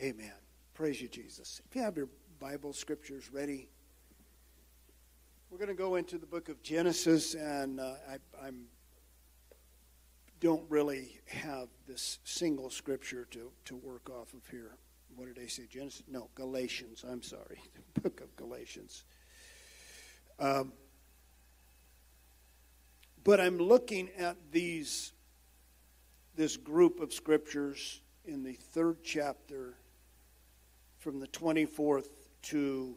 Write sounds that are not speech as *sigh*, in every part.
Amen. Praise you, Jesus. If you have your Bible scriptures ready, we're going to go into the book of Genesis, and uh, I I'm, don't really have this single scripture to, to work off of here. What did they say? Genesis? No, Galatians. I'm sorry. *laughs* The book of Galatians. Um, but I'm looking at these this group of scriptures in the third chapter from the 24th to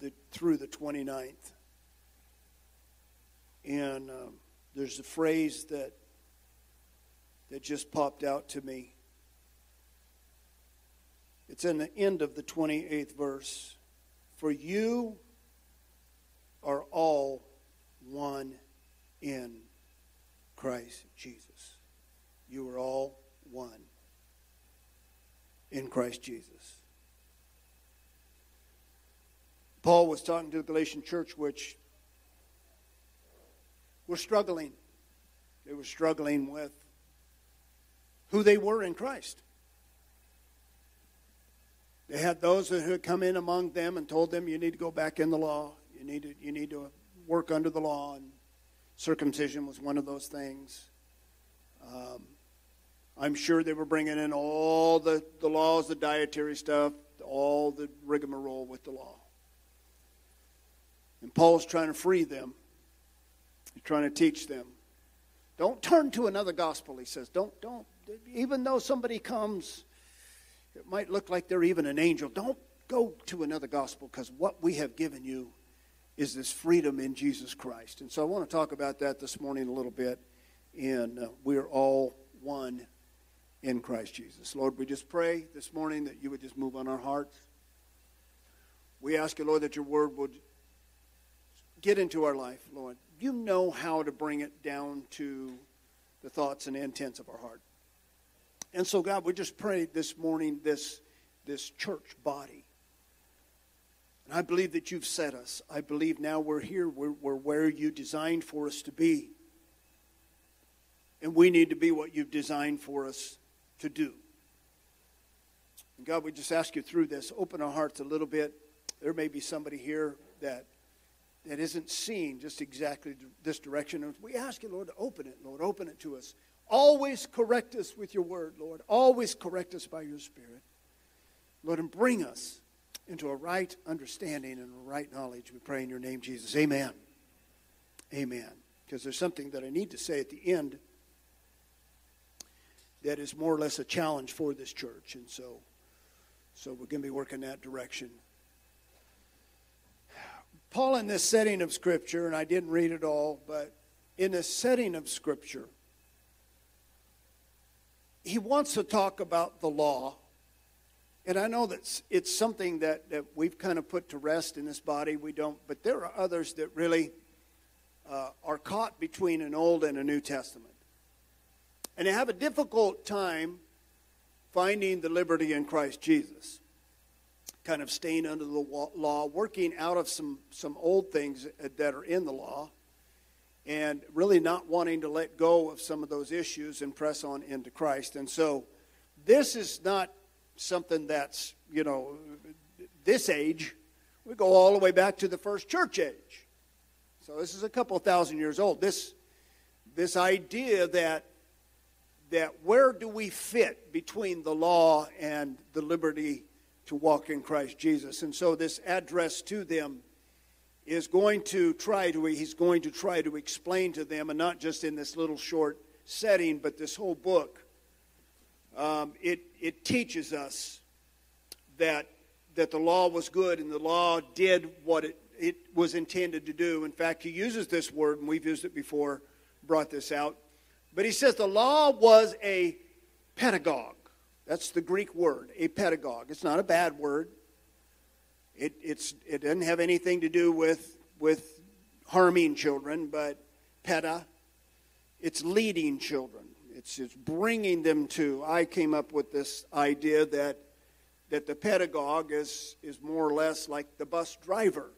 the through the 29th. And um, there's a phrase that that just popped out to me. It's in the end of the 28th verse. For you are all one in Christ Jesus. You are all one in Christ Jesus. Paul was talking to the Galatian church, which were struggling. They were struggling with who they were in Christ. They had those who had come in among them and told them, you need to go back in the law. You need to, you need to work under the law. And circumcision was one of those things. Um, I'm sure they were bringing in all the, the laws, the dietary stuff, all the rigmarole with the law. And Paul's trying to free them. He's trying to teach them. Don't turn to another gospel, he says. Don't, don't, even though somebody comes, it might look like they're even an angel. Don't go to another gospel because what we have given you is this freedom in Jesus Christ. And so I want to talk about that this morning a little bit. And uh, we're all one in Christ Jesus. Lord, we just pray this morning that you would just move on our hearts. We ask you, Lord, that your word would get into our life, Lord. You know how to bring it down to the thoughts and intents of our heart. And so, God, we just pray this morning, this, this church body. And I believe that you've set us. I believe now we're here. We're, we're where you designed for us to be. And we need to be what you've designed for us to do. And God, we just ask you through this, open our hearts a little bit. There may be somebody here that that isn't seeing just exactly this direction. And we ask you, Lord, to open it, Lord, open it to us. Always correct us with your word, Lord. Always correct us by your spirit. Lord, and bring us into a right understanding and a right knowledge. We pray in your name, Jesus. Amen. Amen. Because there's something that I need to say at the end that is more or less a challenge for this church. And so, so we're going to be working that direction. Paul, in this setting of Scripture, and I didn't read it all, but in this setting of Scripture, he wants to talk about the law. And I know that it's something that, that we've kind of put to rest in this body. We don't, but there are others that really uh, are caught between an Old and a New Testament. And they have a difficult time finding the liberty in Christ Jesus. Kind of staying under the law, working out of some, some old things that are in the law, and really not wanting to let go of some of those issues and press on into Christ. And so this is not something that's, you know, this age. We go all the way back to the first church age. So this is a couple thousand years old. This, this idea that that where do we fit between the law and the liberty to walk in Christ Jesus? And so this address to them is going to try to he's going to try to explain to them, and not just in this little short setting, but this whole book. Um, it it teaches us that that the law was good and the law did what it, it was intended to do. In fact, he uses this word, and we've used it before, brought this out. But he says the law was a pedagogue. That's the Greek word, a pedagogue. It's not a bad word. It, it's, it doesn't have anything to do with, with harming children, but peta, it's leading children. It's, it's bringing them to. I came up with this idea that, that the pedagogue is, is more or less like the bus driver.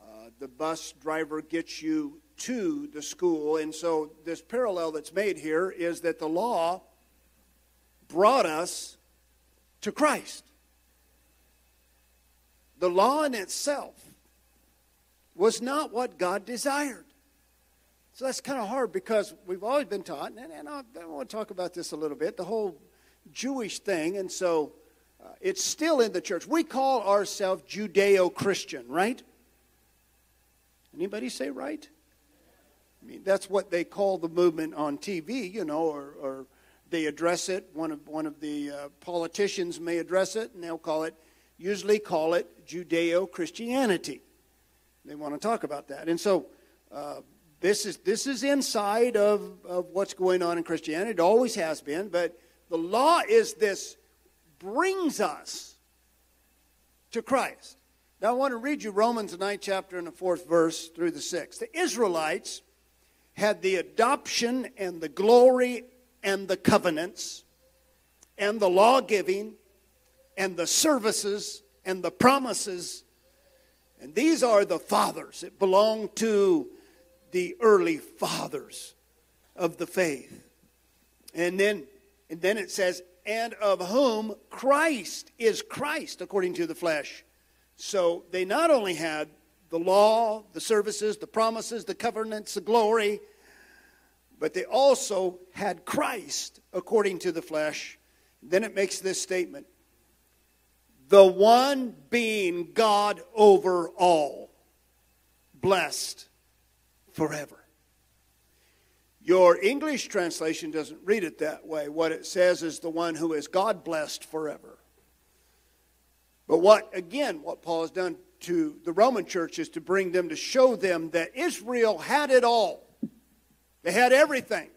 Uh, the bus driver gets you to the school. And so, this parallel that's made here is that the law brought us to Christ. The law in itself was not what God desired. So that's kind of hard because we've always been taught, and, and I, I, want to talk about this a little bit the whole Jewish thing. And so uh, it's still in the church. We call ourselves Judeo Christian, right? Anybody say right? I mean, that's what they call the movement on TV, you know, or, or they address it. One of, one of the uh, politicians may address it, and they'll call it, usually call it Judeo Christianity. They want to talk about that. And so uh, this, is, this is inside of, of what's going on in Christianity. It always has been, but the law is this brings us to Christ. Now I want to read you Romans, 9, chapter and the fourth verse through the sixth. The Israelites had the adoption and the glory and the covenants and the law giving and the services and the promises. And these are the fathers. It belonged to the early fathers of the faith. And then, and then it says, and of whom Christ is Christ according to the flesh. So they not only had the law, the services, the promises, the covenants, the glory, but they also had Christ according to the flesh. Then it makes this statement the one being God over all, blessed forever. Your English translation doesn't read it that way. What it says is the one who is God blessed forever. But what, again, what Paul has done to the Roman church is to bring them to show them that Israel had it all. They had everything.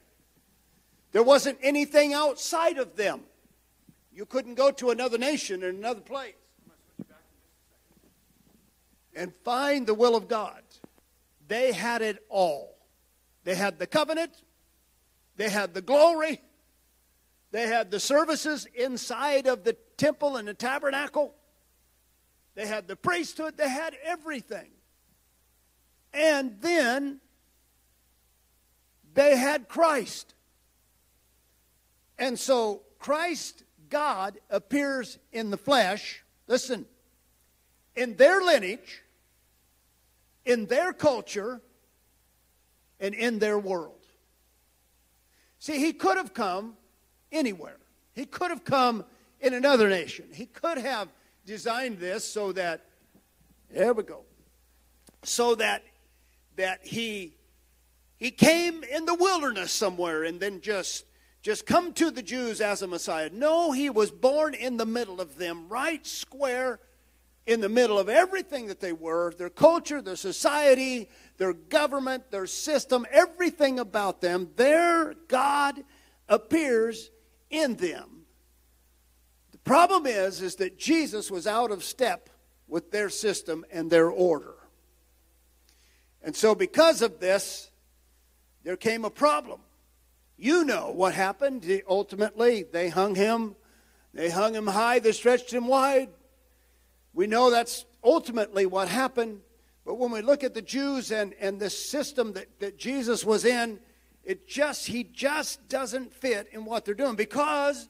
There wasn't anything outside of them. You couldn't go to another nation in another place and find the will of God. They had it all. They had the covenant, they had the glory, they had the services inside of the temple and the tabernacle. They had the priesthood, they had everything. And then they had Christ. And so Christ, God, appears in the flesh. Listen, in their lineage, in their culture, and in their world. See, he could have come anywhere. He could have come in another nation. He could have designed this so that there we go. So that that he he came in the wilderness somewhere and then just just come to the Jews as a Messiah. No, he was born in the middle of them, right square in the middle of everything that they were their culture, their society, their government, their system, everything about them. Their God appears in them. Problem is, is that Jesus was out of step with their system and their order. And so, because of this, there came a problem. You know what happened. Ultimately, they hung him. They hung him high. They stretched him wide. We know that's ultimately what happened. But when we look at the Jews and, and the system that, that Jesus was in, it just he just doesn't fit in what they're doing because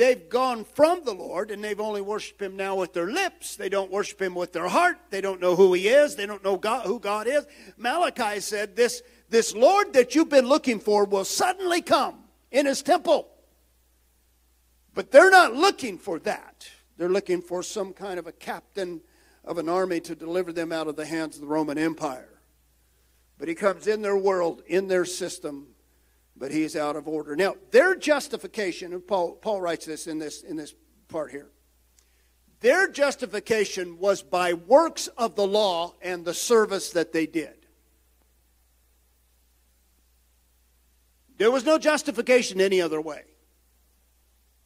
they've gone from the Lord and they've only worshiped him now with their lips. They don't worship him with their heart. They don't know who he is. They don't know God, who God is. Malachi said this, this Lord that you've been looking for will suddenly come in his temple. But they're not looking for that. They're looking for some kind of a captain of an army to deliver them out of the hands of the Roman Empire. But he comes in their world, in their system, but he's out of order. Now, their justification, and Paul, Paul writes this in, this in this part here, their justification was by works of the law and the service that they did. There was no justification any other way.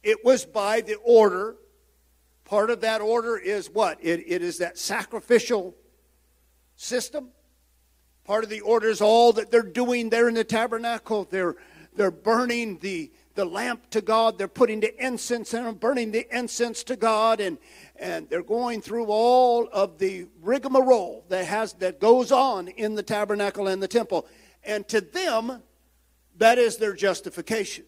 It was by the order Part of that order is what? It, it is that sacrificial system. Part of the order is all that they're doing there in the tabernacle. They're, they're burning the, the lamp to God. They're putting the incense in burning the incense to God. And, and they're going through all of the rigmarole that, has, that goes on in the tabernacle and the temple. And to them, that is their justification.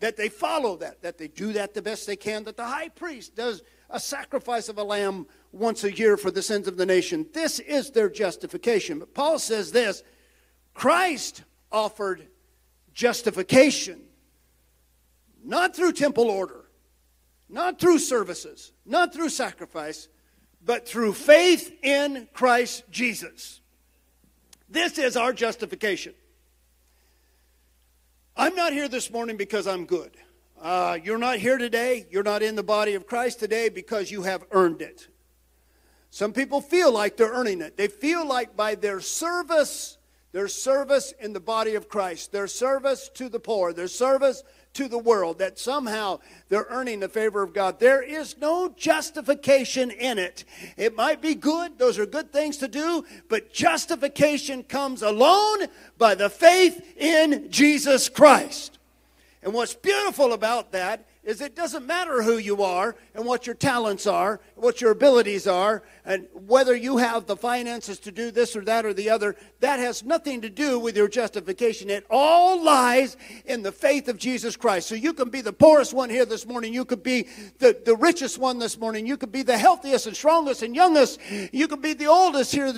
that they follow that, that they do that the best they can, that the high priest does a sacrifice of a lamb once a year for the sins of the nation. This is their justification. But Paul says this Christ offered justification, not through temple order, not through services, not through sacrifice, but through faith in Christ Jesus. This is our justification. I'm not here this morning because I'm good. Uh, you're not here today. You're not in the body of Christ today because you have earned it. Some people feel like they're earning it. They feel like by their service, their service in the body of Christ, their service to the poor, their service to the world, that somehow they're earning the favor of God. There is no justification in it. It might be good, those are good things to do, but justification comes alone by the faith in Jesus Christ. And what's beautiful about that is it doesn't matter who you are and what your talents are, what your abilities are, and whether you have the finances to do this or that or the other. That has nothing to do with your justification. It all lies in the faith of Jesus Christ. So you can be the poorest one here this morning. You could be the, the richest one this morning. You could be the healthiest and strongest and youngest. You could be the oldest here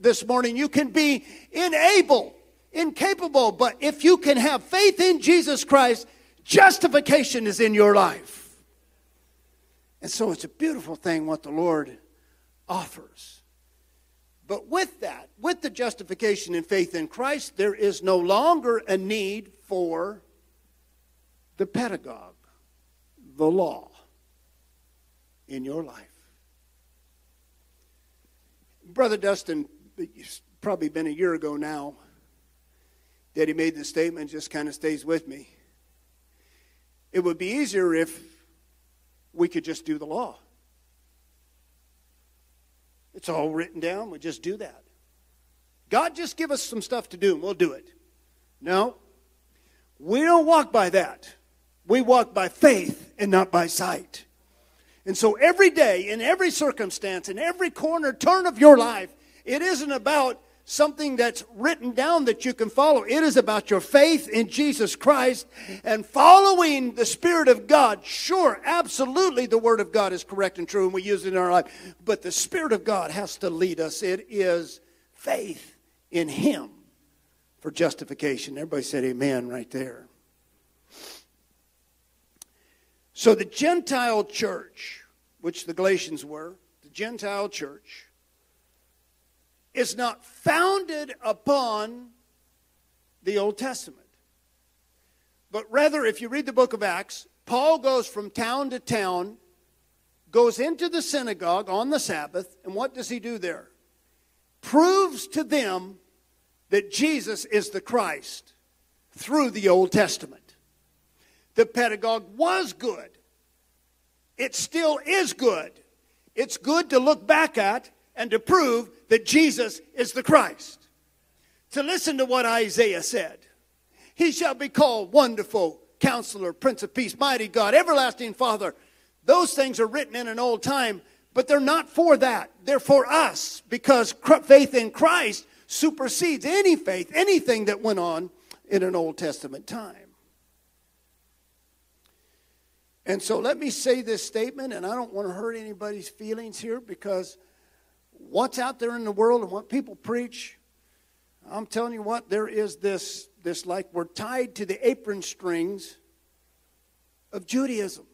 this morning. You can be unable, incapable. But if you can have faith in Jesus Christ, Justification is in your life. And so it's a beautiful thing what the Lord offers. But with that, with the justification and faith in Christ, there is no longer a need for the pedagogue, the law in your life. Brother Dustin, it's probably been a year ago now that he made this statement, just kind of stays with me. It would be easier if we could just do the law. It's all written down. We just do that. God just give us some stuff to do and we'll do it. No. We don't walk by that. We walk by faith and not by sight. And so every day, in every circumstance, in every corner turn of your life, it isn't about something that's written down that you can follow. It is about your faith in Jesus Christ and following the Spirit of God. Sure, absolutely, the Word of God is correct and true, and we use it in our life. But the Spirit of God has to lead us. It is faith in Him for justification. Everybody said amen right there. So the Gentile church, which the Galatians were, the Gentile church, is not founded upon the Old Testament. But rather, if you read the book of Acts, Paul goes from town to town, goes into the synagogue on the Sabbath, and what does he do there? Proves to them that Jesus is the Christ through the Old Testament. The pedagogue was good. It still is good. It's good to look back at and to prove that Jesus is the Christ. To listen to what Isaiah said He shall be called Wonderful Counselor, Prince of Peace, Mighty God, Everlasting Father. Those things are written in an old time, but they're not for that. They're for us because faith in Christ supersedes any faith, anything that went on in an Old Testament time. And so let me say this statement, and I don't want to hurt anybody's feelings here because what's out there in the world and what people preach, I'm telling you what, there is this, this like we're tied to the apron strings of Judaism.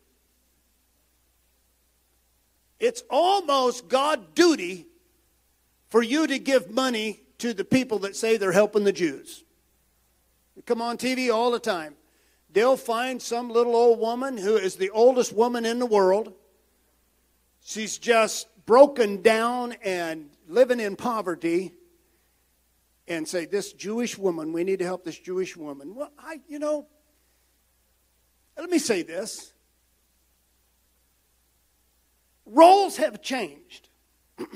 It's almost God duty for you to give money to the people that say they're helping the Jews. They come on TV all the time. They'll find some little old woman who is the oldest woman in the world. She's just broken down and living in poverty and say, This Jewish woman, we need to help this Jewish woman. Well, I, you know, let me say this roles have changed. *clears throat*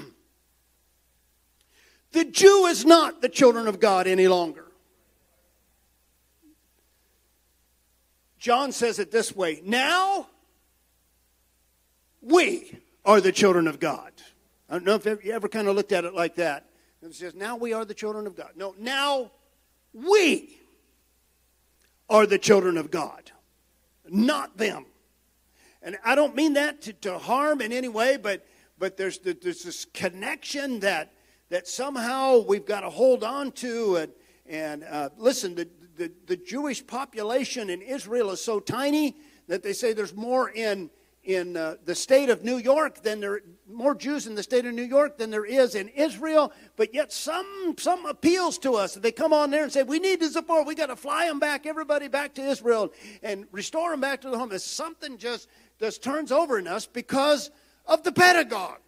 the Jew is not the children of God any longer. John says it this way now we are the children of God. I don't know if you ever kind of looked at it like that. It says, now we are the children of God. No, now we are the children of God. not them. And I don't mean that to, to harm in any way, but, but there's, there's this connection that, that somehow we've got to hold on to. And, and uh, listen, the, the, the Jewish population in Israel is so tiny that they say there's more in in uh, the state of New York than there more Jews in the state of New York than there is in Israel, but yet some some appeals to us. They come on there and say, "We need to support. We got to fly them back, everybody back to Israel, and restore them back to the home." As something just just turns over in us because of the pedagogue,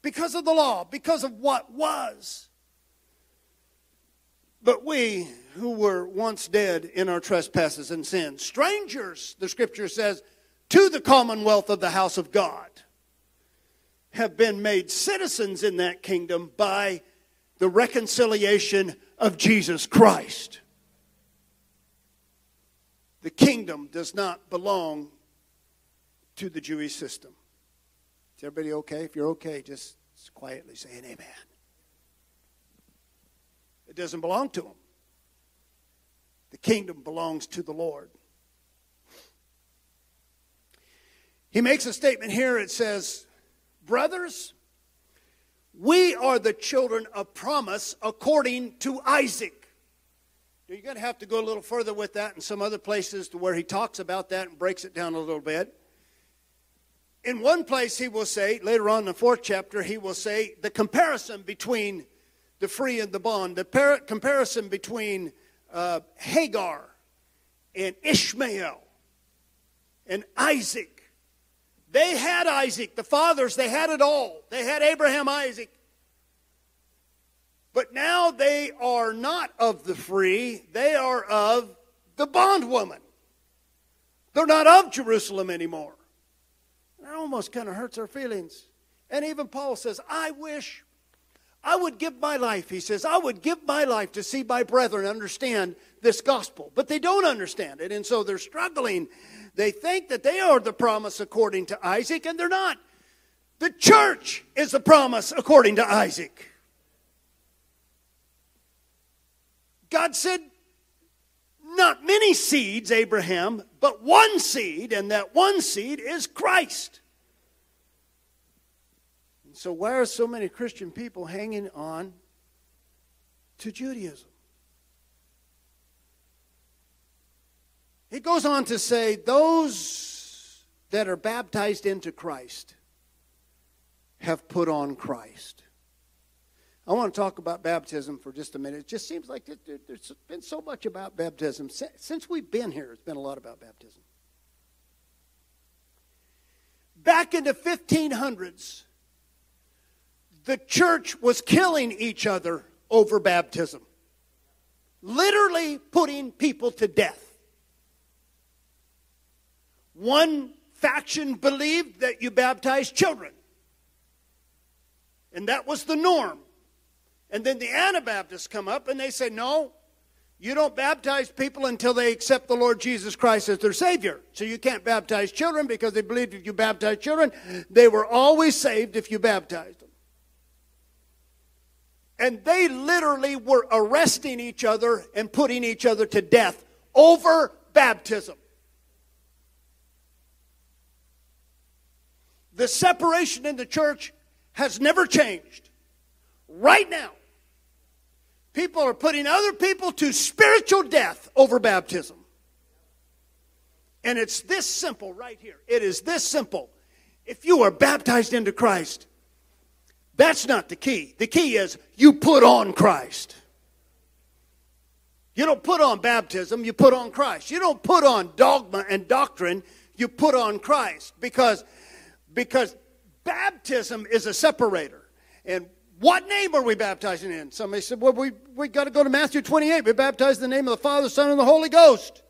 because of the law, because of what was. But we who were once dead in our trespasses and sins, strangers, the scripture says to the commonwealth of the house of God have been made citizens in that kingdom by the reconciliation of Jesus Christ. The kingdom does not belong to the Jewish system. Is everybody okay? If you're okay, just quietly say an amen. It doesn't belong to them. The kingdom belongs to the Lord. He makes a statement here. It says, Brothers, we are the children of promise according to Isaac. You're going to have to go a little further with that in some other places to where he talks about that and breaks it down a little bit. In one place, he will say, later on in the fourth chapter, he will say the comparison between the free and the bond, the par- comparison between uh, Hagar and Ishmael and Isaac they had Isaac, the fathers, they had it all. They had Abraham, Isaac. But now they are not of the free, they are of the bondwoman. They're not of Jerusalem anymore. That almost kind of hurts our feelings. And even Paul says, I wish I would give my life, he says, I would give my life to see my brethren understand this gospel. But they don't understand it, and so they're struggling they think that they are the promise according to Isaac, and they're not. The church is the promise according to Isaac. God said, not many seeds, Abraham, but one seed, and that one seed is Christ. So, why are so many Christian people hanging on to Judaism? He goes on to say, those that are baptized into Christ have put on Christ. I want to talk about baptism for just a minute. It just seems like there's been so much about baptism. Since we've been here, it's been a lot about baptism. Back in the 1500s, the church was killing each other over baptism, literally putting people to death. One faction believed that you baptized children, and that was the norm. And then the Anabaptists come up and they say, no, you don't baptize people until they accept the Lord Jesus Christ as their Savior. So you can't baptize children because they believed if you baptized children, they were always saved if you baptized. And they literally were arresting each other and putting each other to death over baptism. The separation in the church has never changed. Right now, people are putting other people to spiritual death over baptism. And it's this simple right here. It is this simple. If you are baptized into Christ, that's not the key. The key is you put on Christ. You don't put on baptism, you put on Christ. You don't put on dogma and doctrine, you put on Christ. Because because baptism is a separator. And what name are we baptizing in? Somebody said, well, we, we got to go to Matthew 28. We baptize in the name of the Father, Son, and the Holy Ghost.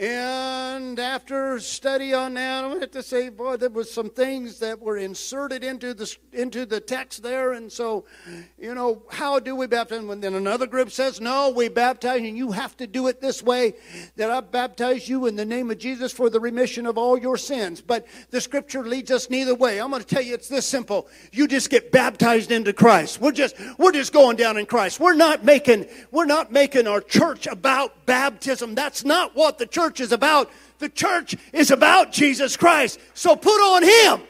And after study on that, I have to say, boy, there was some things that were inserted into the into the text there, and so, you know, how do we baptize? And then another group says, no, we baptize, and you have to do it this way. That I baptize you in the name of Jesus for the remission of all your sins. But the Scripture leads us neither way. I'm going to tell you, it's this simple. You just get baptized into Christ. We're just we're just going down in Christ. We're not making we're not making our church about baptism. That's not what the church church is about. The church is about Jesus Christ. So put on Him.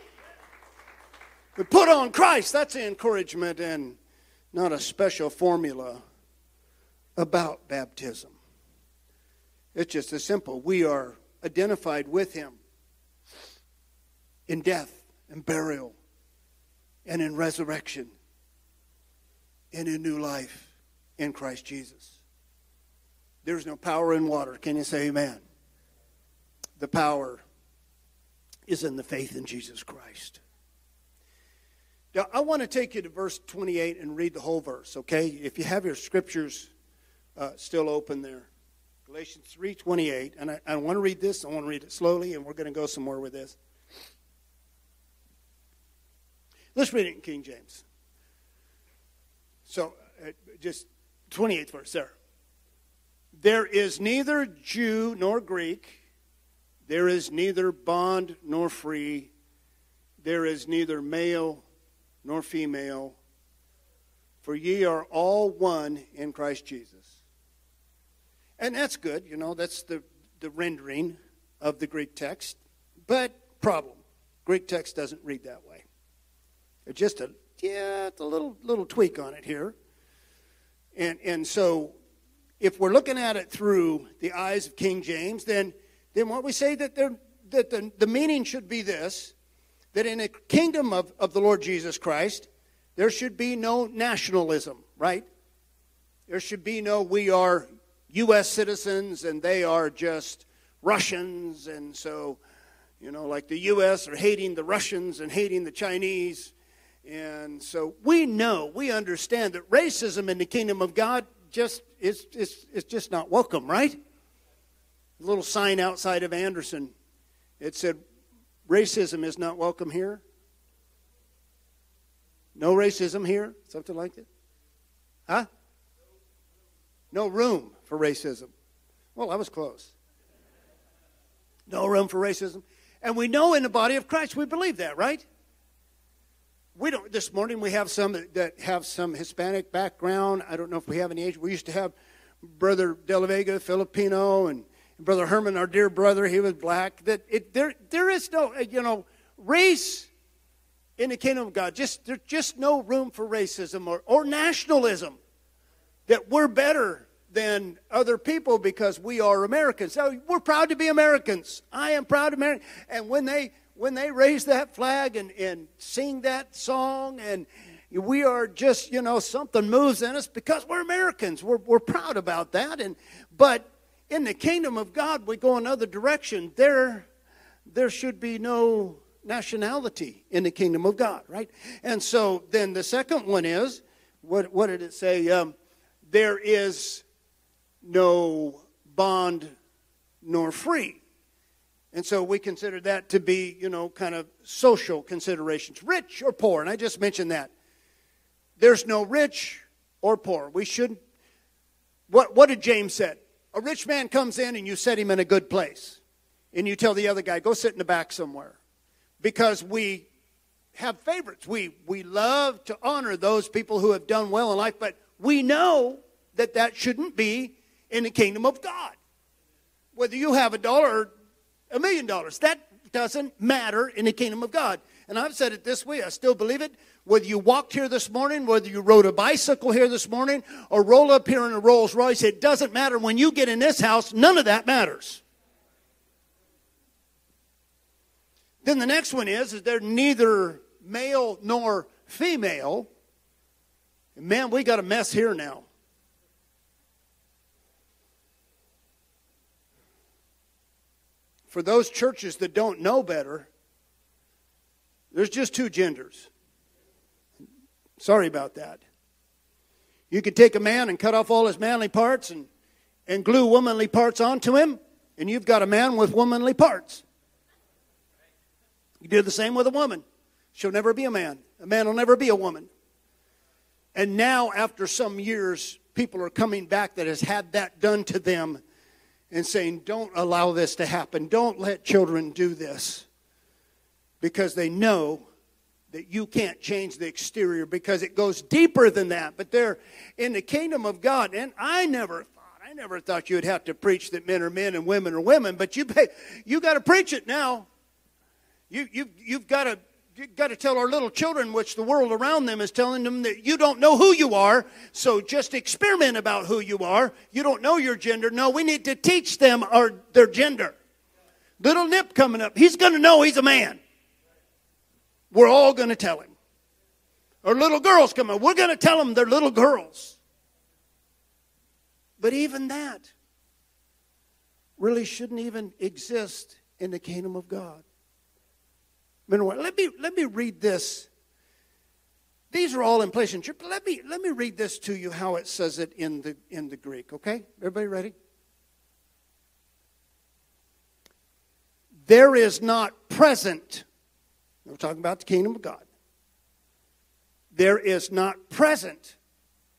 But put on Christ. That's encouragement and not a special formula about baptism. It's just as simple. We are identified with Him in death and burial and in resurrection and in new life in Christ Jesus. There's no power in water. Can you say amen? The power is in the faith in Jesus Christ. Now, I want to take you to verse 28 and read the whole verse, okay? If you have your scriptures uh, still open there. Galatians 3.28, and I, I want to read this. I want to read it slowly, and we're going to go somewhere with this. Let's read it in King James. So, uh, just 28th verse there. There is neither Jew nor Greek, there is neither bond nor free, there is neither male nor female, for ye are all one in Christ Jesus. And that's good, you know, that's the, the rendering of the Greek text. But, problem Greek text doesn't read that way. It's just a, yeah, a little, little tweak on it here. And, and so, if we're looking at it through the eyes of King James, then, then what we say that, that the, the meaning should be this that in a kingdom of, of the Lord Jesus Christ, there should be no nationalism, right? There should be no, we are U.S. citizens and they are just Russians, and so, you know, like the U.S. are hating the Russians and hating the Chinese. And so we know, we understand that racism in the kingdom of God just is, is, is just not welcome, right? A little sign outside of Anderson. It said, racism is not welcome here. No racism here? Something like that? Huh? No room for racism. Well, I was close. No room for racism. And we know in the body of Christ we believe that, right? we don't this morning we have some that have some hispanic background i don't know if we have any age we used to have brother de la vega filipino and brother herman our dear brother he was black that it, there, there is no uh, you know race in the kingdom of god. Just there's just no room for racism or, or nationalism that we're better than other people because we are americans. So we're proud to be americans. I am proud american and when they when they raise that flag and, and sing that song and we are just you know something moves in us because we're americans. We're, we're proud about that and but in the kingdom of god we go another direction there there should be no nationality in the kingdom of god right and so then the second one is what, what did it say um, there is no bond nor free and so we consider that to be, you know, kind of social considerations, rich or poor. And I just mentioned that. There's no rich or poor. We shouldn't. What, what did James said? A rich man comes in and you set him in a good place. And you tell the other guy, go sit in the back somewhere. Because we have favorites. We, we love to honor those people who have done well in life, but we know that that shouldn't be in the kingdom of God. Whether you have a dollar or a million dollars. That doesn't matter in the kingdom of God. And I've said it this way, I still believe it. Whether you walked here this morning, whether you rode a bicycle here this morning, or roll up here in a Rolls Royce, it doesn't matter. When you get in this house, none of that matters. Then the next one is, is they're neither male nor female. man, we got a mess here now. for those churches that don't know better, there's just two genders. Sorry about that. You could take a man and cut off all his manly parts and, and glue womanly parts onto him, and you've got a man with womanly parts. You do the same with a woman. She'll never be a man. A man will never be a woman. And now, after some years, people are coming back that has had that done to them and saying, Don't allow this to happen. Don't let children do this. Because they know that you can't change the exterior because it goes deeper than that. But they're in the kingdom of God. And I never thought, I never thought you'd have to preach that men are men and women are women, but you you got to preach it now. You you you've got to. You've got to tell our little children, which the world around them is telling them that you don't know who you are, so just experiment about who you are. You don't know your gender. No, we need to teach them our, their gender. Little Nip coming up, he's going to know he's a man. We're all going to tell him. Or little girls coming up, we're going to tell them they're little girls. But even that really shouldn't even exist in the kingdom of God. Let me, let me read this. These are all in place in But let me, let me read this to you how it says it in the, in the Greek, okay? Everybody ready? There is not present, we're talking about the kingdom of God. There is not present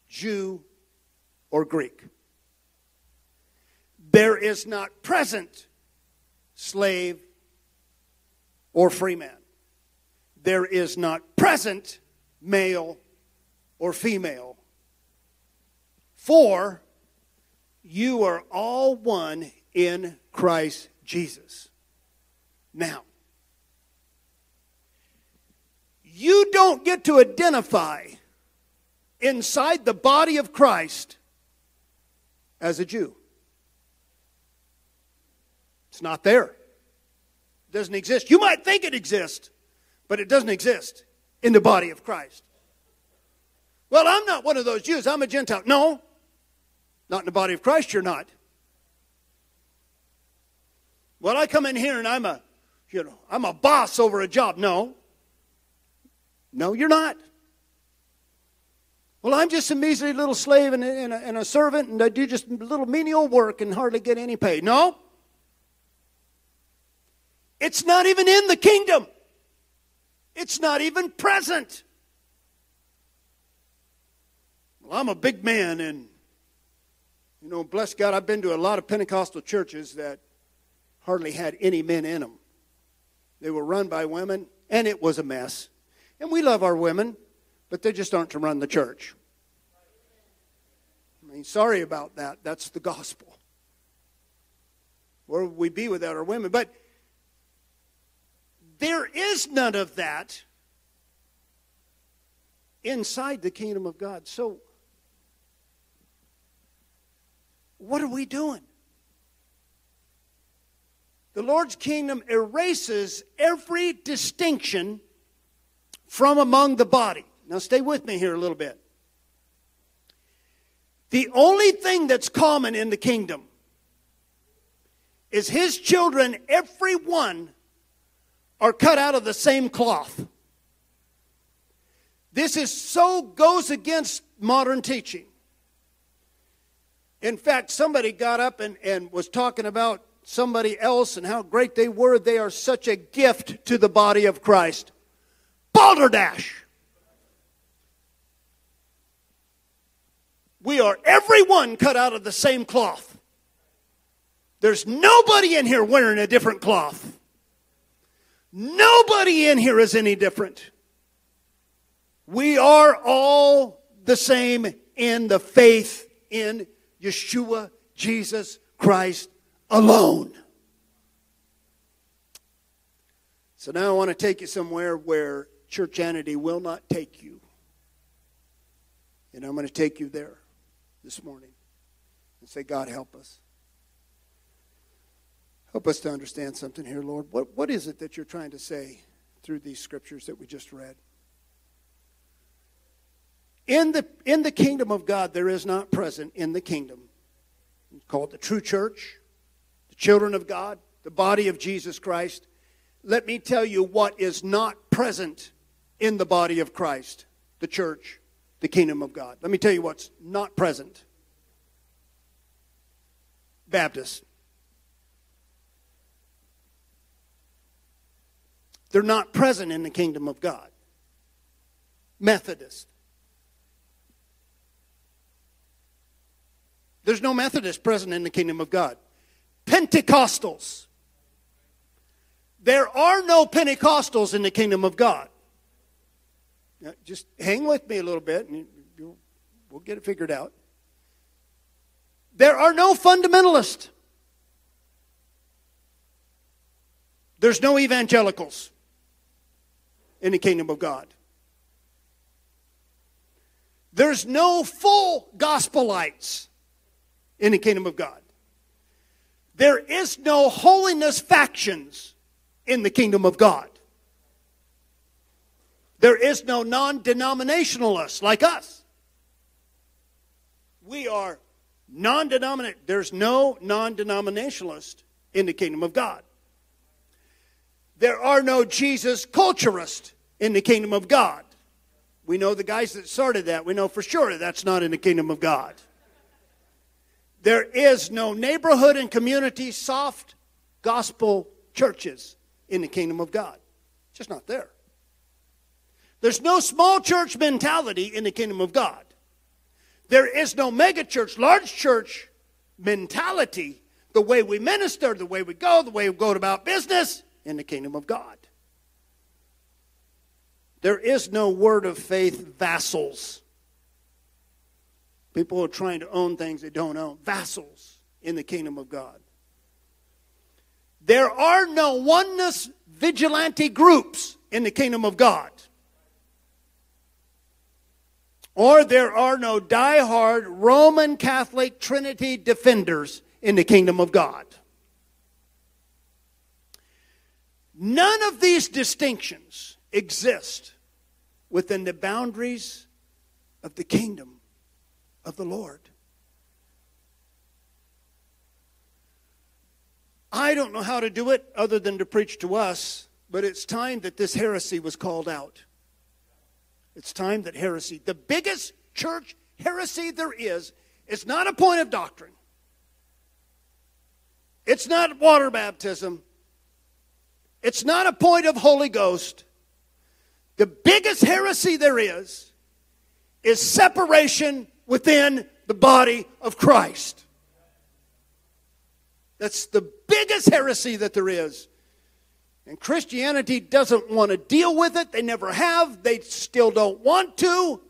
Jew or Greek. There is not present slave or free man there is not present male or female. For you are all one in Christ Jesus. Now, you don't get to identify inside the body of Christ as a Jew. It's not there. It doesn't exist. You might think it exists but it doesn't exist in the body of Christ. Well, I'm not one of those Jews. I'm a Gentile. No, not in the body of Christ, you're not. Well, I come in here and I'm a, you know, I'm a boss over a job. No. No, you're not. Well, I'm just a measly little slave and a, and a, and a servant, and I do just little menial work and hardly get any pay. No. It's not even in the kingdom. It's not even present. Well, I'm a big man, and, you know, bless God, I've been to a lot of Pentecostal churches that hardly had any men in them. They were run by women, and it was a mess. And we love our women, but they just aren't to run the church. I mean, sorry about that. That's the gospel. Where would we be without our women? But there is none of that inside the kingdom of God. So, what are we doing? The Lord's kingdom erases every distinction from among the body. Now, stay with me here a little bit. The only thing that's common in the kingdom is his children, every one, are cut out of the same cloth. This is so goes against modern teaching. In fact, somebody got up and, and was talking about somebody else and how great they were. They are such a gift to the body of Christ. Balderdash. We are everyone cut out of the same cloth. There's nobody in here wearing a different cloth. Nobody in here is any different. We are all the same in the faith in Yeshua, Jesus Christ alone. So now I want to take you somewhere where churchianity will not take you. And I'm going to take you there this morning and say, God, help us. Help us to understand something here, Lord. What, what is it that you're trying to say through these scriptures that we just read? In the, in the kingdom of God, there is not present in the kingdom, It's called the true church, the children of God, the body of Jesus Christ. Let me tell you what is not present in the body of Christ, the church, the kingdom of God. Let me tell you what's not present Baptists. They're not present in the kingdom of God. Methodist. There's no Methodist present in the kingdom of God. Pentecostals. There are no Pentecostals in the kingdom of God. Just hang with me a little bit and we'll get it figured out. There are no fundamentalists. There's no evangelicals in the kingdom of God. There's no full gospelites in the kingdom of God. There is no holiness factions in the kingdom of God. There is no non denominationalist like us. We are non denominate. There's no non denominationalist in the kingdom of God. There are no Jesus culturists in the kingdom of God. We know the guys that started that. We know for sure that's not in the kingdom of God. There is no neighborhood and community soft gospel churches in the kingdom of God. It's just not there. There's no small church mentality in the kingdom of God. There is no mega church, large church mentality, the way we minister, the way we go, the way we go about business in the kingdom of God. There is no word of faith vassals. People are trying to own things they don't own. Vassals in the kingdom of God. There are no oneness vigilante groups in the kingdom of God. Or there are no die-hard Roman Catholic Trinity defenders in the kingdom of God. None of these distinctions exist within the boundaries of the kingdom of the Lord. I don't know how to do it other than to preach to us, but it's time that this heresy was called out. It's time that heresy, the biggest church heresy there is, is not a point of doctrine. It's not water baptism. It's not a point of Holy Ghost. The biggest heresy there is is separation within the body of Christ. That's the biggest heresy that there is. And Christianity doesn't want to deal with it. They never have. They still don't want to.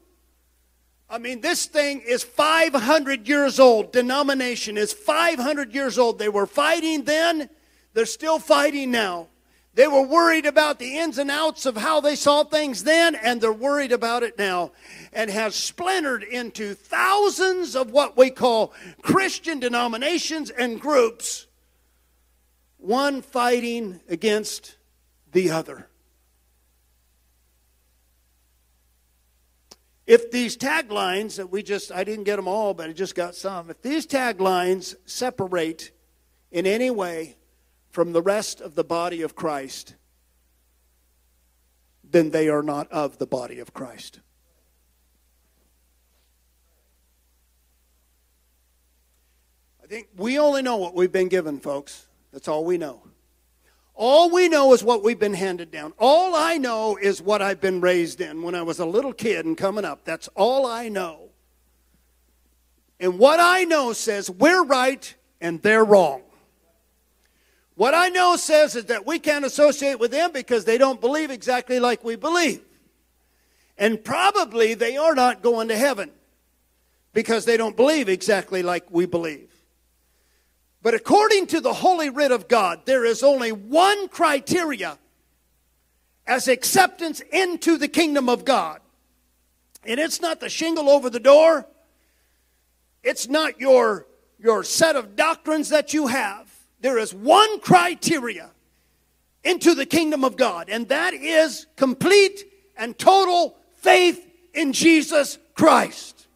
I mean, this thing is 500 years old. Denomination is 500 years old. They were fighting then, they're still fighting now. They were worried about the ins and outs of how they saw things then, and they're worried about it now, and has splintered into thousands of what we call Christian denominations and groups, one fighting against the other. If these taglines that we just, I didn't get them all, but I just got some, if these taglines separate in any way, from the rest of the body of Christ, then they are not of the body of Christ. I think we only know what we've been given, folks. That's all we know. All we know is what we've been handed down. All I know is what I've been raised in when I was a little kid and coming up. That's all I know. And what I know says we're right and they're wrong. What I know says is that we can't associate with them because they don't believe exactly like we believe. And probably they are not going to heaven because they don't believe exactly like we believe. But according to the holy writ of God, there is only one criteria as acceptance into the kingdom of God. And it's not the shingle over the door. It's not your, your set of doctrines that you have there is one criteria into the kingdom of God, and that is complete and total faith in Jesus Christ.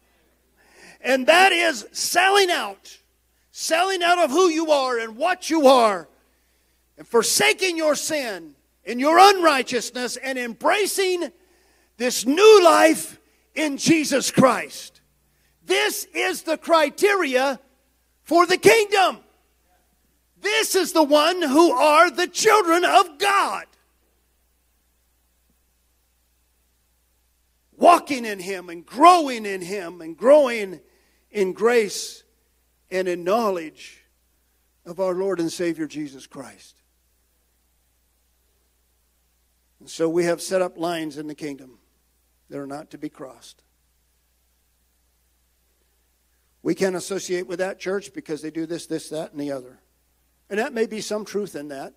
And that is selling out, selling out of who you are and what you are, and forsaking your sin and your unrighteousness and embracing this new life in Jesus Christ. This is the criteria for the kingdom. This is the one who are the children of God. Walking in Him and growing in Him and growing in grace and in knowledge of our Lord and Savior Jesus Christ. And so we have set up lines in the kingdom that are not to be crossed. we can't associate with that church because they do this, this, that, and the other. And that may be some truth in that.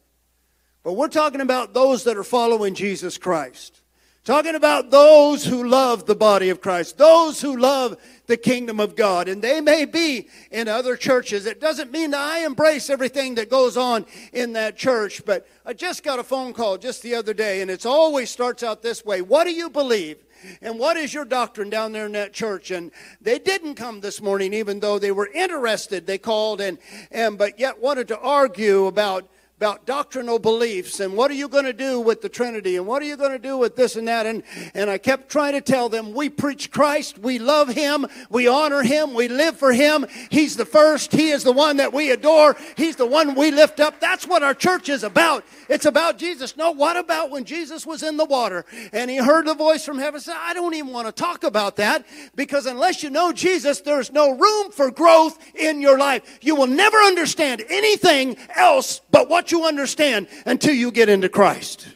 But we're talking about those that are following Jesus Christ. Talking about those who love the body of Christ, those who love the kingdom of God. And they may be in other churches. It doesn't mean that I embrace everything that goes on in that church, but I just got a phone call just the other day, and it always starts out this way What do you believe? And what is your doctrine down there in that church? And they didn't come this morning, even though they were interested. They called and, and but yet wanted to argue about about doctrinal beliefs and what are you going to do with the Trinity and what are you going to do with this and that. And, and I kept trying to tell them we preach Christ, we love Him, we honor Him, we live for Him. He's the first, He is the one that we adore, He's the one we lift up. That's what our church is about. It's about Jesus. No, what about when Jesus was in the water and He heard the voice from heaven I don't even want to talk about that because unless you know Jesus, there's no room for growth in your life. You will never understand anything else but what you understand until you get into Christ.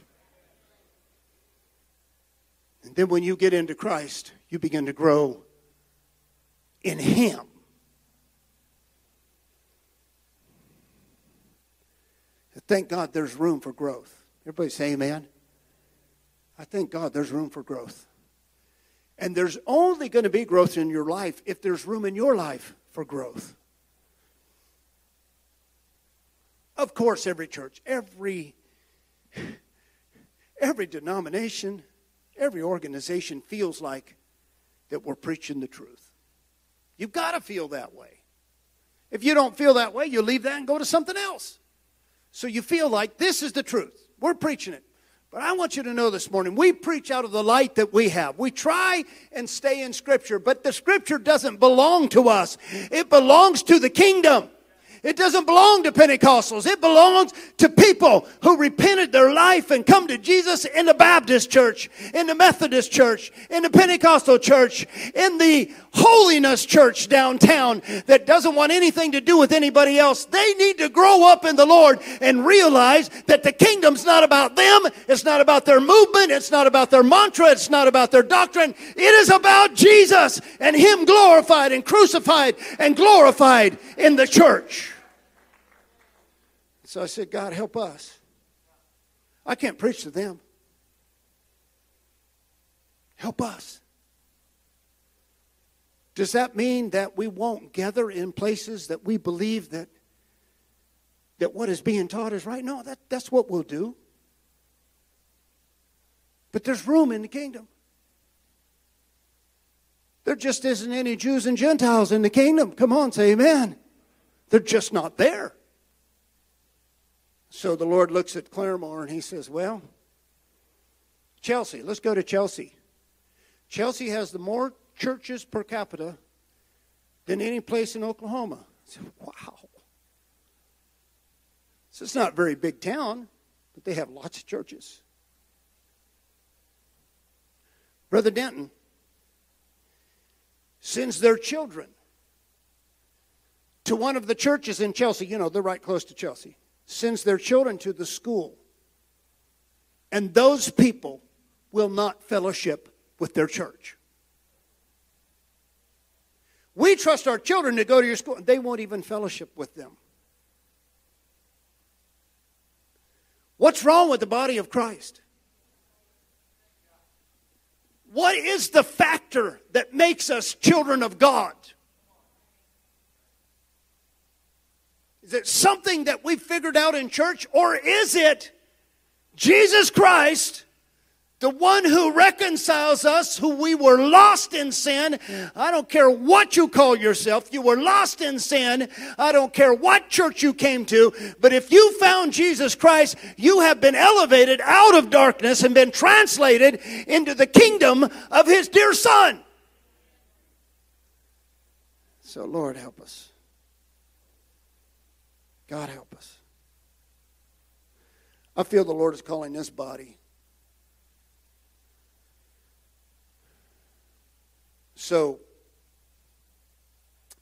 And then when you get into Christ, you begin to grow in Him. Thank God there's room for growth. Everybody say amen. I thank God there's room for growth. And there's only going to be growth in your life if there's room in your life for growth. Of course, every church, every, every denomination, every organization feels like that we're preaching the truth. You've got to feel that way. If you don't feel that way, you leave that and go to something else. So you feel like this is the truth. We're preaching it. But I want you to know this morning, we preach out of the light that we have. We try and stay in Scripture, but the Scripture doesn't belong to us, it belongs to the kingdom. It doesn't belong to Pentecostals. It belongs to people who repented their life and come to Jesus in the Baptist church, in the Methodist church, in the Pentecostal church, in the holiness church downtown that doesn't want anything to do with anybody else. They need to grow up in the Lord and realize that the kingdom's not about them. It's not about their movement. It's not about their mantra. It's not about their doctrine. It is about Jesus and Him glorified and crucified and glorified in the church. So I said, God, help us. I can't preach to them. Help us. Does that mean that we won't gather in places that we believe that, that what is being taught is right? No, that, that's what we'll do. But there's room in the kingdom. There just isn't any Jews and Gentiles in the kingdom. Come on, say amen. They're just not there. So the Lord looks at Claremore and he says, Well, Chelsea, let's go to Chelsea. Chelsea has the more churches per capita than any place in Oklahoma. Said, Wow. So it's not a very big town, but they have lots of churches. Brother Denton sends their children to one of the churches in Chelsea. You know, they're right close to Chelsea sends their children to the school, and those people will not fellowship with their church. We trust our children to go to your school, and they won't even fellowship with them. What's wrong with the body of Christ? What is the factor that makes us children of God? Is it something that we figured out in church, or is it Jesus Christ, the one who reconciles us, who we were lost in sin? I don't care what you call yourself, you were lost in sin. I don't care what church you came to, but if you found Jesus Christ, you have been elevated out of darkness and been translated into the kingdom of His dear Son. So, Lord, help us. God help us. I feel the Lord is calling this body. So,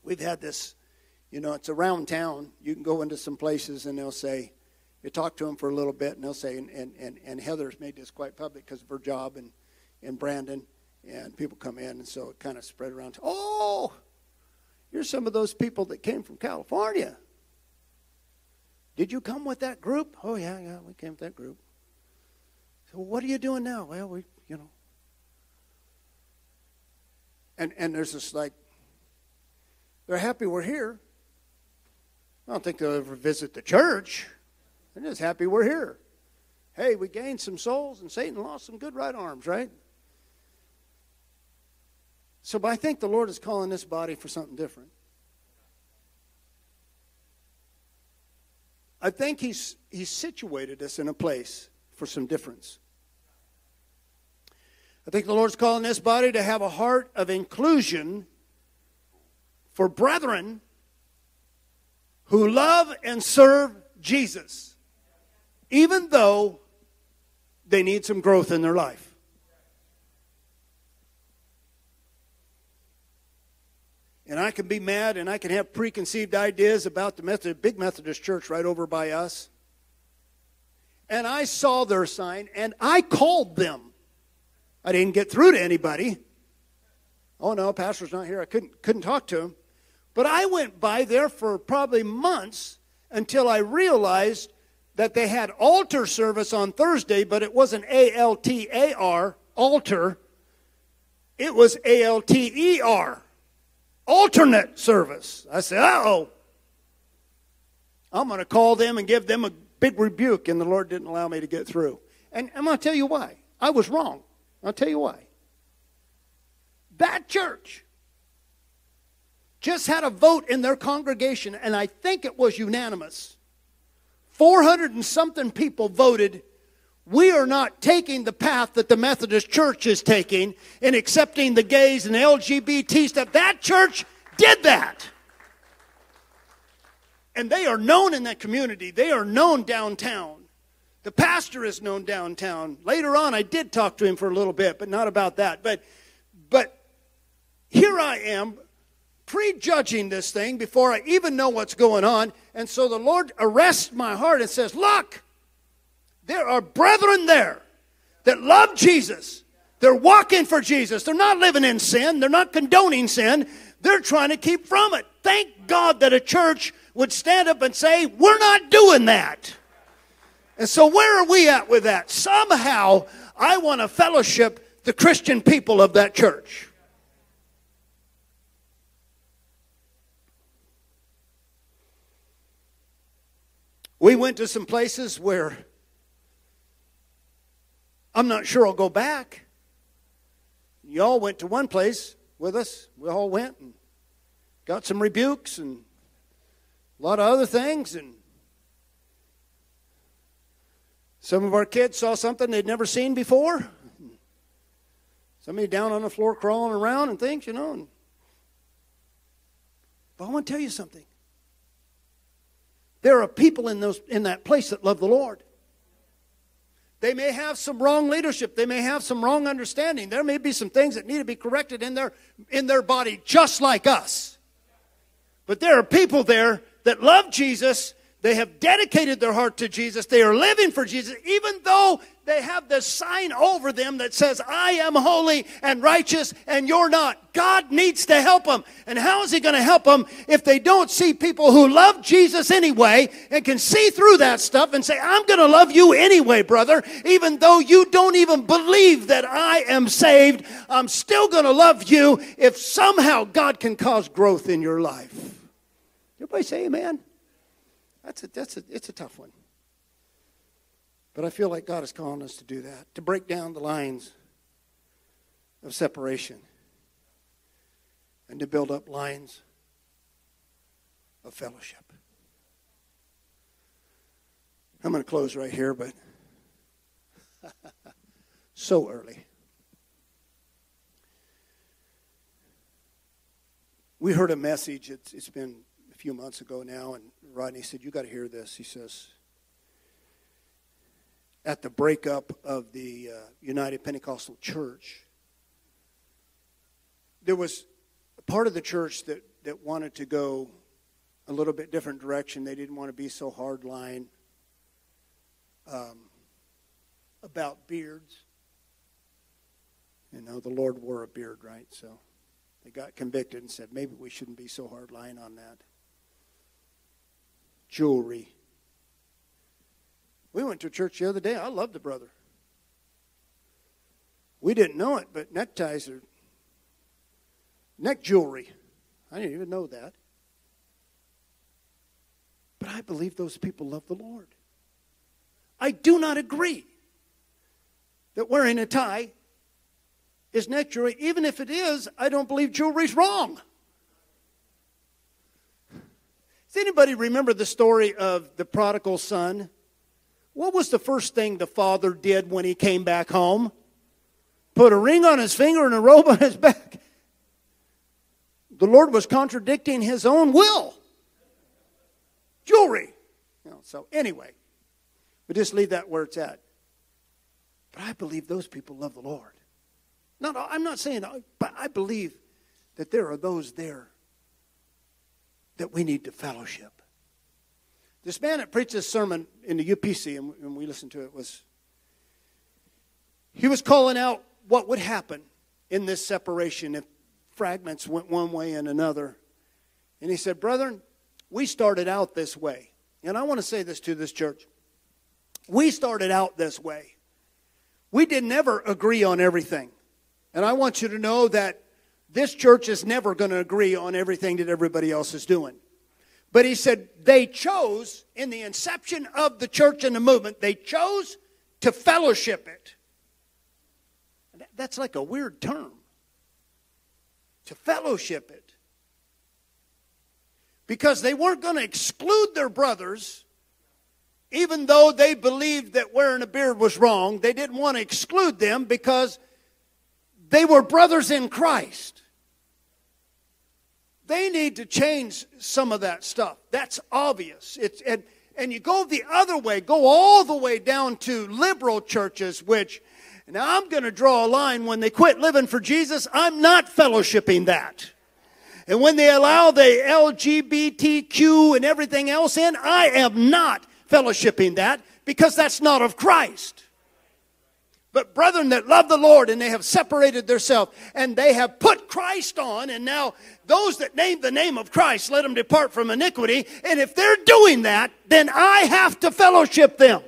we've had this, you know, it's around town. You can go into some places and they'll say, you talk to them for a little bit and they'll say, and, and, and, and Heather's made this quite public because of her job and, and Brandon, and people come in, and so it kind of spread around. Oh, You're some of those people that came from California. Did you come with that group? Oh, yeah, yeah, we came with that group. So, what are you doing now? Well, we, you know. And, and there's this like, they're happy we're here. I don't think they'll ever visit the church. They're just happy we're here. Hey, we gained some souls and Satan lost some good right arms, right? So, but I think the Lord is calling this body for something different. I think he's, he's situated us in a place for some difference. I think the Lord's calling this body to have a heart of inclusion for brethren who love and serve Jesus, even though they need some growth in their life. And I can be mad and I can have preconceived ideas about the Methodist, big Methodist church right over by us. And I saw their sign and I called them. I didn't get through to anybody. Oh no, pastor's not here. I couldn't couldn't talk to him. But I went by there for probably months until I realized that they had altar service on Thursday, but it wasn't A L T A R, altar. It was A L T E R alternate service. I said, uh oh, I'm going to call them and give them a big rebuke. And the Lord didn't allow me to get through. And I'm going to tell you why. I was wrong. I'll tell you why. That church just had a vote in their congregation, and I think it was unanimous. 400 and something people voted we are not taking the path that the Methodist Church is taking in accepting the gays and LGBT stuff. That church did that. And they are known in that community. They are known downtown. The pastor is known downtown. Later on, I did talk to him for a little bit, but not about that. But, but here I am prejudging this thing before I even know what's going on. And so the Lord arrests my heart and says, Look, there are brethren there that love Jesus. They're walking for Jesus. They're not living in sin. They're not condoning sin. They're trying to keep from it. Thank God that a church would stand up and say, We're not doing that. And so, where are we at with that? Somehow, I want to fellowship the Christian people of that church. We went to some places where I'm not sure I'll go back. Y'all went to one place with us. We all went and got some rebukes and a lot of other things. And some of our kids saw something they'd never seen before. Somebody down on the floor crawling around and things, you know. But I want to tell you something. There are people in, those, in that place that love the Lord. They may have some wrong leadership. They may have some wrong understanding. There may be some things that need to be corrected in their, in their body, just like us. But there are people there that love Jesus they have dedicated their heart to Jesus. They are living for Jesus, even though they have this sign over them that says, I am holy and righteous and you're not. God needs to help them. And how is He going to help them if they don't see people who love Jesus anyway and can see through that stuff and say, I'm going to love you anyway, brother, even though you don't even believe that I am saved. I'm still going to love you if somehow God can cause growth in your life. Everybody say amen. That's a, that's a, it's a tough one. But I feel like God is calling us to do that, to break down the lines of separation and to build up lines of fellowship. I'm going to close right here, but *laughs* so early. We heard a message, it's, it's been a few months ago now, and Rodney said, You got to hear this. He says, At the breakup of the uh, United Pentecostal Church, there was a part of the church that, that wanted to go a little bit different direction. They didn't want to be so hardline um, about beards. You know, the Lord wore a beard, right? So They got convicted and said, maybe we shouldn't be so hard line on that. Jewelry. We went to church the other day. I love the brother. We didn't know it, but neckties are neck jewelry. I didn't even know that. But I believe those people love the Lord. I do not agree that wearing a tie is neck jewelry. Even if it is, I don't believe jewelry's wrong. Does anybody remember the story of the prodigal son? What was the first thing the father did when he came back home? Put a ring on his finger and a robe on his back. The Lord was contradicting his own will. Jewelry. You know, so anyway, we just leave that where it's at. But I believe those people love the Lord. No, no, I'm not saying, but I believe that there are those there that we need to fellowship. This man that preached this sermon in the UPC, and we listened to it, was he was calling out what would happen in this separation if fragments went one way and another. And he said, Brethren, we started out this way. And I want to say this to this church. We started out this way. We didn't ever agree on everything. And I want you to know that this church is never going to agree on everything that everybody else is doing. But he said they chose, in the inception of the church and the movement, they chose to fellowship it. That's like a weird term. To fellowship it. Because they weren't going to exclude their brothers, even though they believed that wearing a beard was wrong. They didn't want to exclude them because they were brothers in Christ. They need to change some of that stuff. That's obvious. It's, and, and you go the other way, go all the way down to liberal churches, which now I'm going to draw a line when they quit living for Jesus, I'm not fellowshipping that. And when they allow the LGBTQ and everything else in, I am not fellowshipping that because that's not of Christ. But brethren that love the Lord and they have separated themselves and they have put Christ on and now those that name the name of Christ let them depart from iniquity and if they're doing that then I have to fellowship them.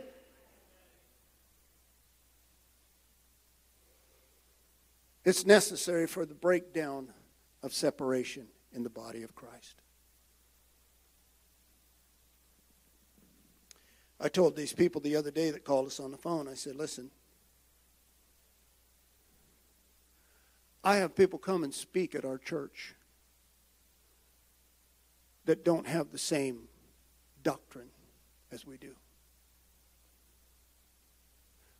It's necessary for the breakdown of separation in the body of Christ. I told these people the other day that called us on the phone, I said, listen, I have people come and speak at our church that don't have the same doctrine as we do.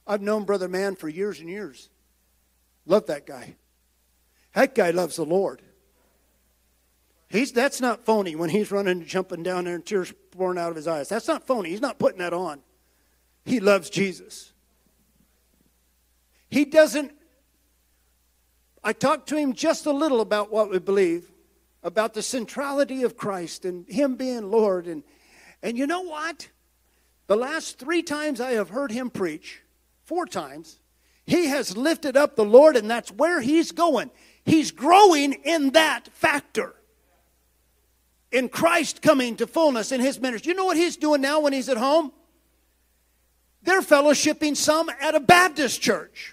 I've known Brother Mann for years and years. Love that guy. That guy loves the Lord. He's, that's not phony when he's running and jumping down there and tears pouring out of his eyes. That's not phony. He's not putting that on. He loves Jesus. He doesn't I talked to him just a little about what we believe, about the centrality of Christ and him being Lord. And, and you know what? The last three times I have heard him preach, four times, he has lifted up the Lord, and that's where he's going. He's growing in that factor. In Christ coming to fullness in his ministry. You know what he's doing now when he's at home? They're fellowshipping some at a Baptist church.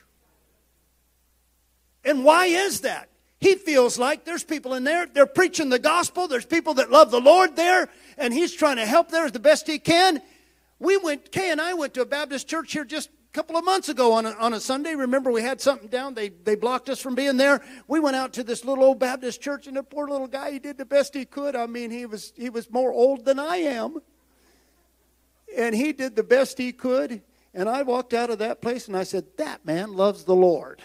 And why is that? He feels like there's people in there, they're preaching the gospel, there's people that love the Lord there, and he's trying to help there as the best he can. We went, Kay and I went to a Baptist church here just a couple of months ago on a, on a Sunday. Remember, we had something down. They, they blocked us from being there. We went out to this little old Baptist church, and the poor little guy, he did the best he could. I mean, he was, he was more old than I am. And he did the best he could. And I walked out of that place and I said, That man loves the Lord.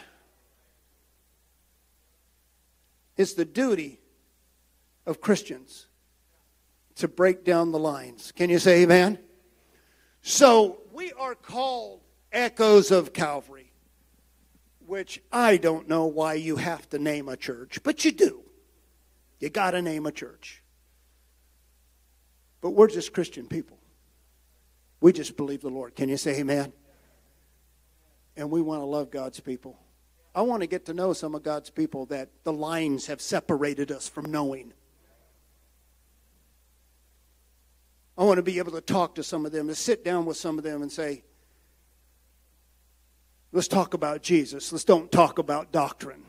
It's the duty of Christians to break down the lines. Can you say amen? So we are called echoes of Calvary, which I don't know why you have to name a church, but you do. You got to name a church. But we're just Christian people. We just believe the Lord. Can you say amen? And we want to love God's people. I want to get to know some of God's people that the lines have separated us from knowing. I want to be able to talk to some of them, to sit down with some of them and say, let's talk about Jesus. Let's don't talk about doctrine.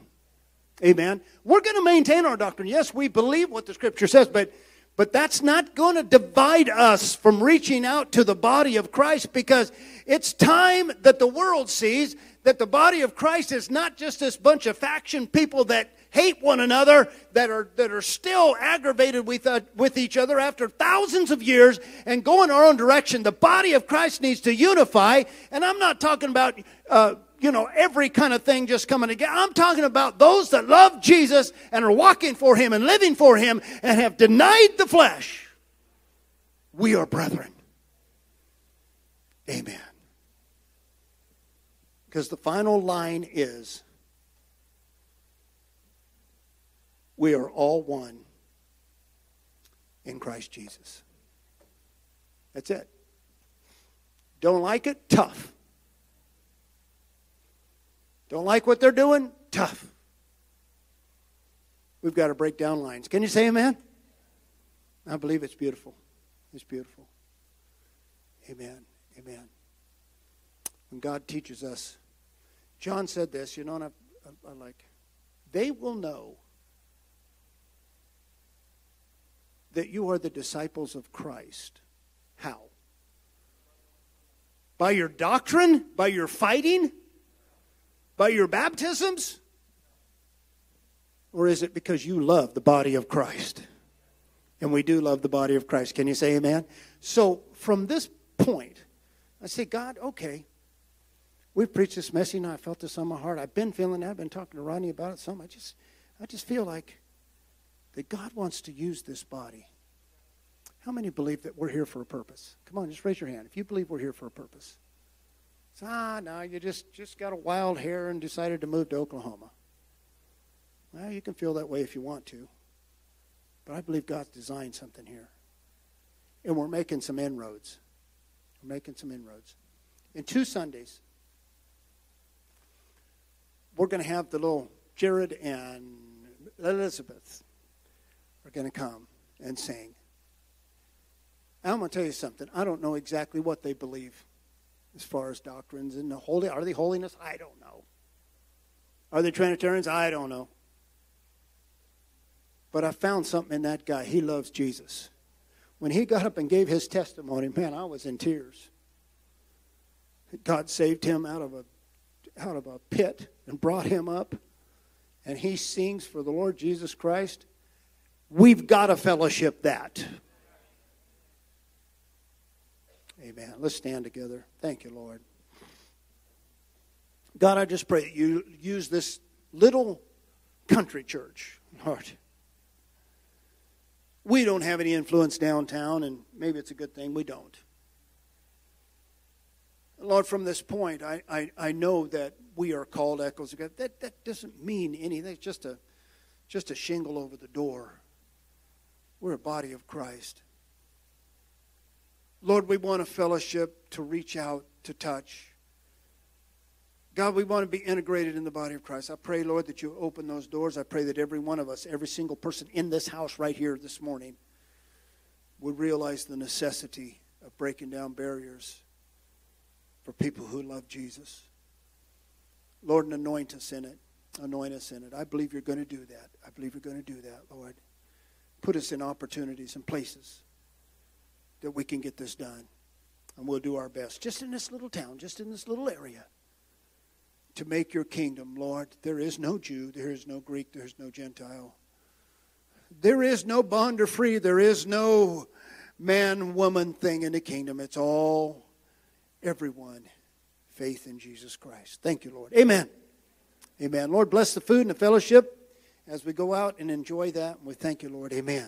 Amen. We're going to maintain our doctrine. Yes, we believe what the scripture says, but but that's not going to divide us from reaching out to the body of Christ because it's time that the world sees that the body of Christ is not just this bunch of faction people that hate one another, that are, that are still aggravated with, uh, with each other after thousands of years and go in our own direction. The body of Christ needs to unify, and I'm not talking about. Uh, you know, every kind of thing just coming together. I'm talking about those that love Jesus and are walking for Him and living for Him and have denied the flesh. We are brethren. Amen. Because the final line is we are all one in Christ Jesus. That's it. Don't like it? Tough. Don't like what they're doing? Tough. We've got to break down lines. Can you say amen? I believe it's beautiful. It's beautiful. Amen. Amen. When God teaches us, John said this, you know, and I, I, I like, they will know that you are the disciples of Christ. How? By your doctrine? By your fighting? By your baptisms? Or is it because you love the body of Christ? And we do love the body of Christ. Can you say amen? So from this point, I say, God, okay. We've preached this message and I felt this on my heart. I've been feeling that. I've been talking to Ronnie about it some. I just I just feel like that God wants to use this body. How many believe that we're here for a purpose? Come on, just raise your hand if you believe we're here for a purpose ah, no, you just, just got a wild hair and decided to move to Oklahoma. Well, you can feel that way if you want to. But I believe God's designed something here. And we're making some inroads. We're making some inroads. In two Sundays, we're going to have the little Jared and Elizabeth are going to come and sing. I'm going to tell you something. I don't know exactly what they believe as far as doctrines and the holy. Are they holiness? I don't know. Are they Trinitarians? I don't know. But I found something in that guy. He loves Jesus. When he got up and gave his testimony, man, I was in tears. God saved him out of a out of a pit and brought him up, and he sings for the Lord Jesus Christ. We've got to fellowship that. Amen. Let's stand together. Thank you, Lord. God, I just pray that you use this little country church, Lord. We don't have any influence downtown, and maybe it's a good thing we don't. Lord, from this point, I, I, I know that we are called echoes of God. That, that doesn't mean anything. It's just a, just a shingle over the door. We're a body of Christ. Lord, we want a fellowship to reach out, to touch. God, we want to be integrated in the body of Christ. I pray, Lord, that you open those doors. I pray that every one of us, every single person in this house right here this morning, would realize the necessity of breaking down barriers for people who love Jesus. Lord, and anoint us in it. Anoint us in it. I believe you're going to do that. I believe you're going to do that, Lord. Put us in opportunities and places that we can get this done. And we'll do our best, just in this little town, just in this little area, to make your kingdom, Lord. There is no Jew, there is no Greek, there is no Gentile. There is no bond or free, there is no man woman thing in the kingdom. It's all, everyone, faith in Jesus Christ. Thank you, Lord. Amen. Amen. Lord, bless the food and the fellowship as we go out and enjoy that. And we thank you, Lord. Amen.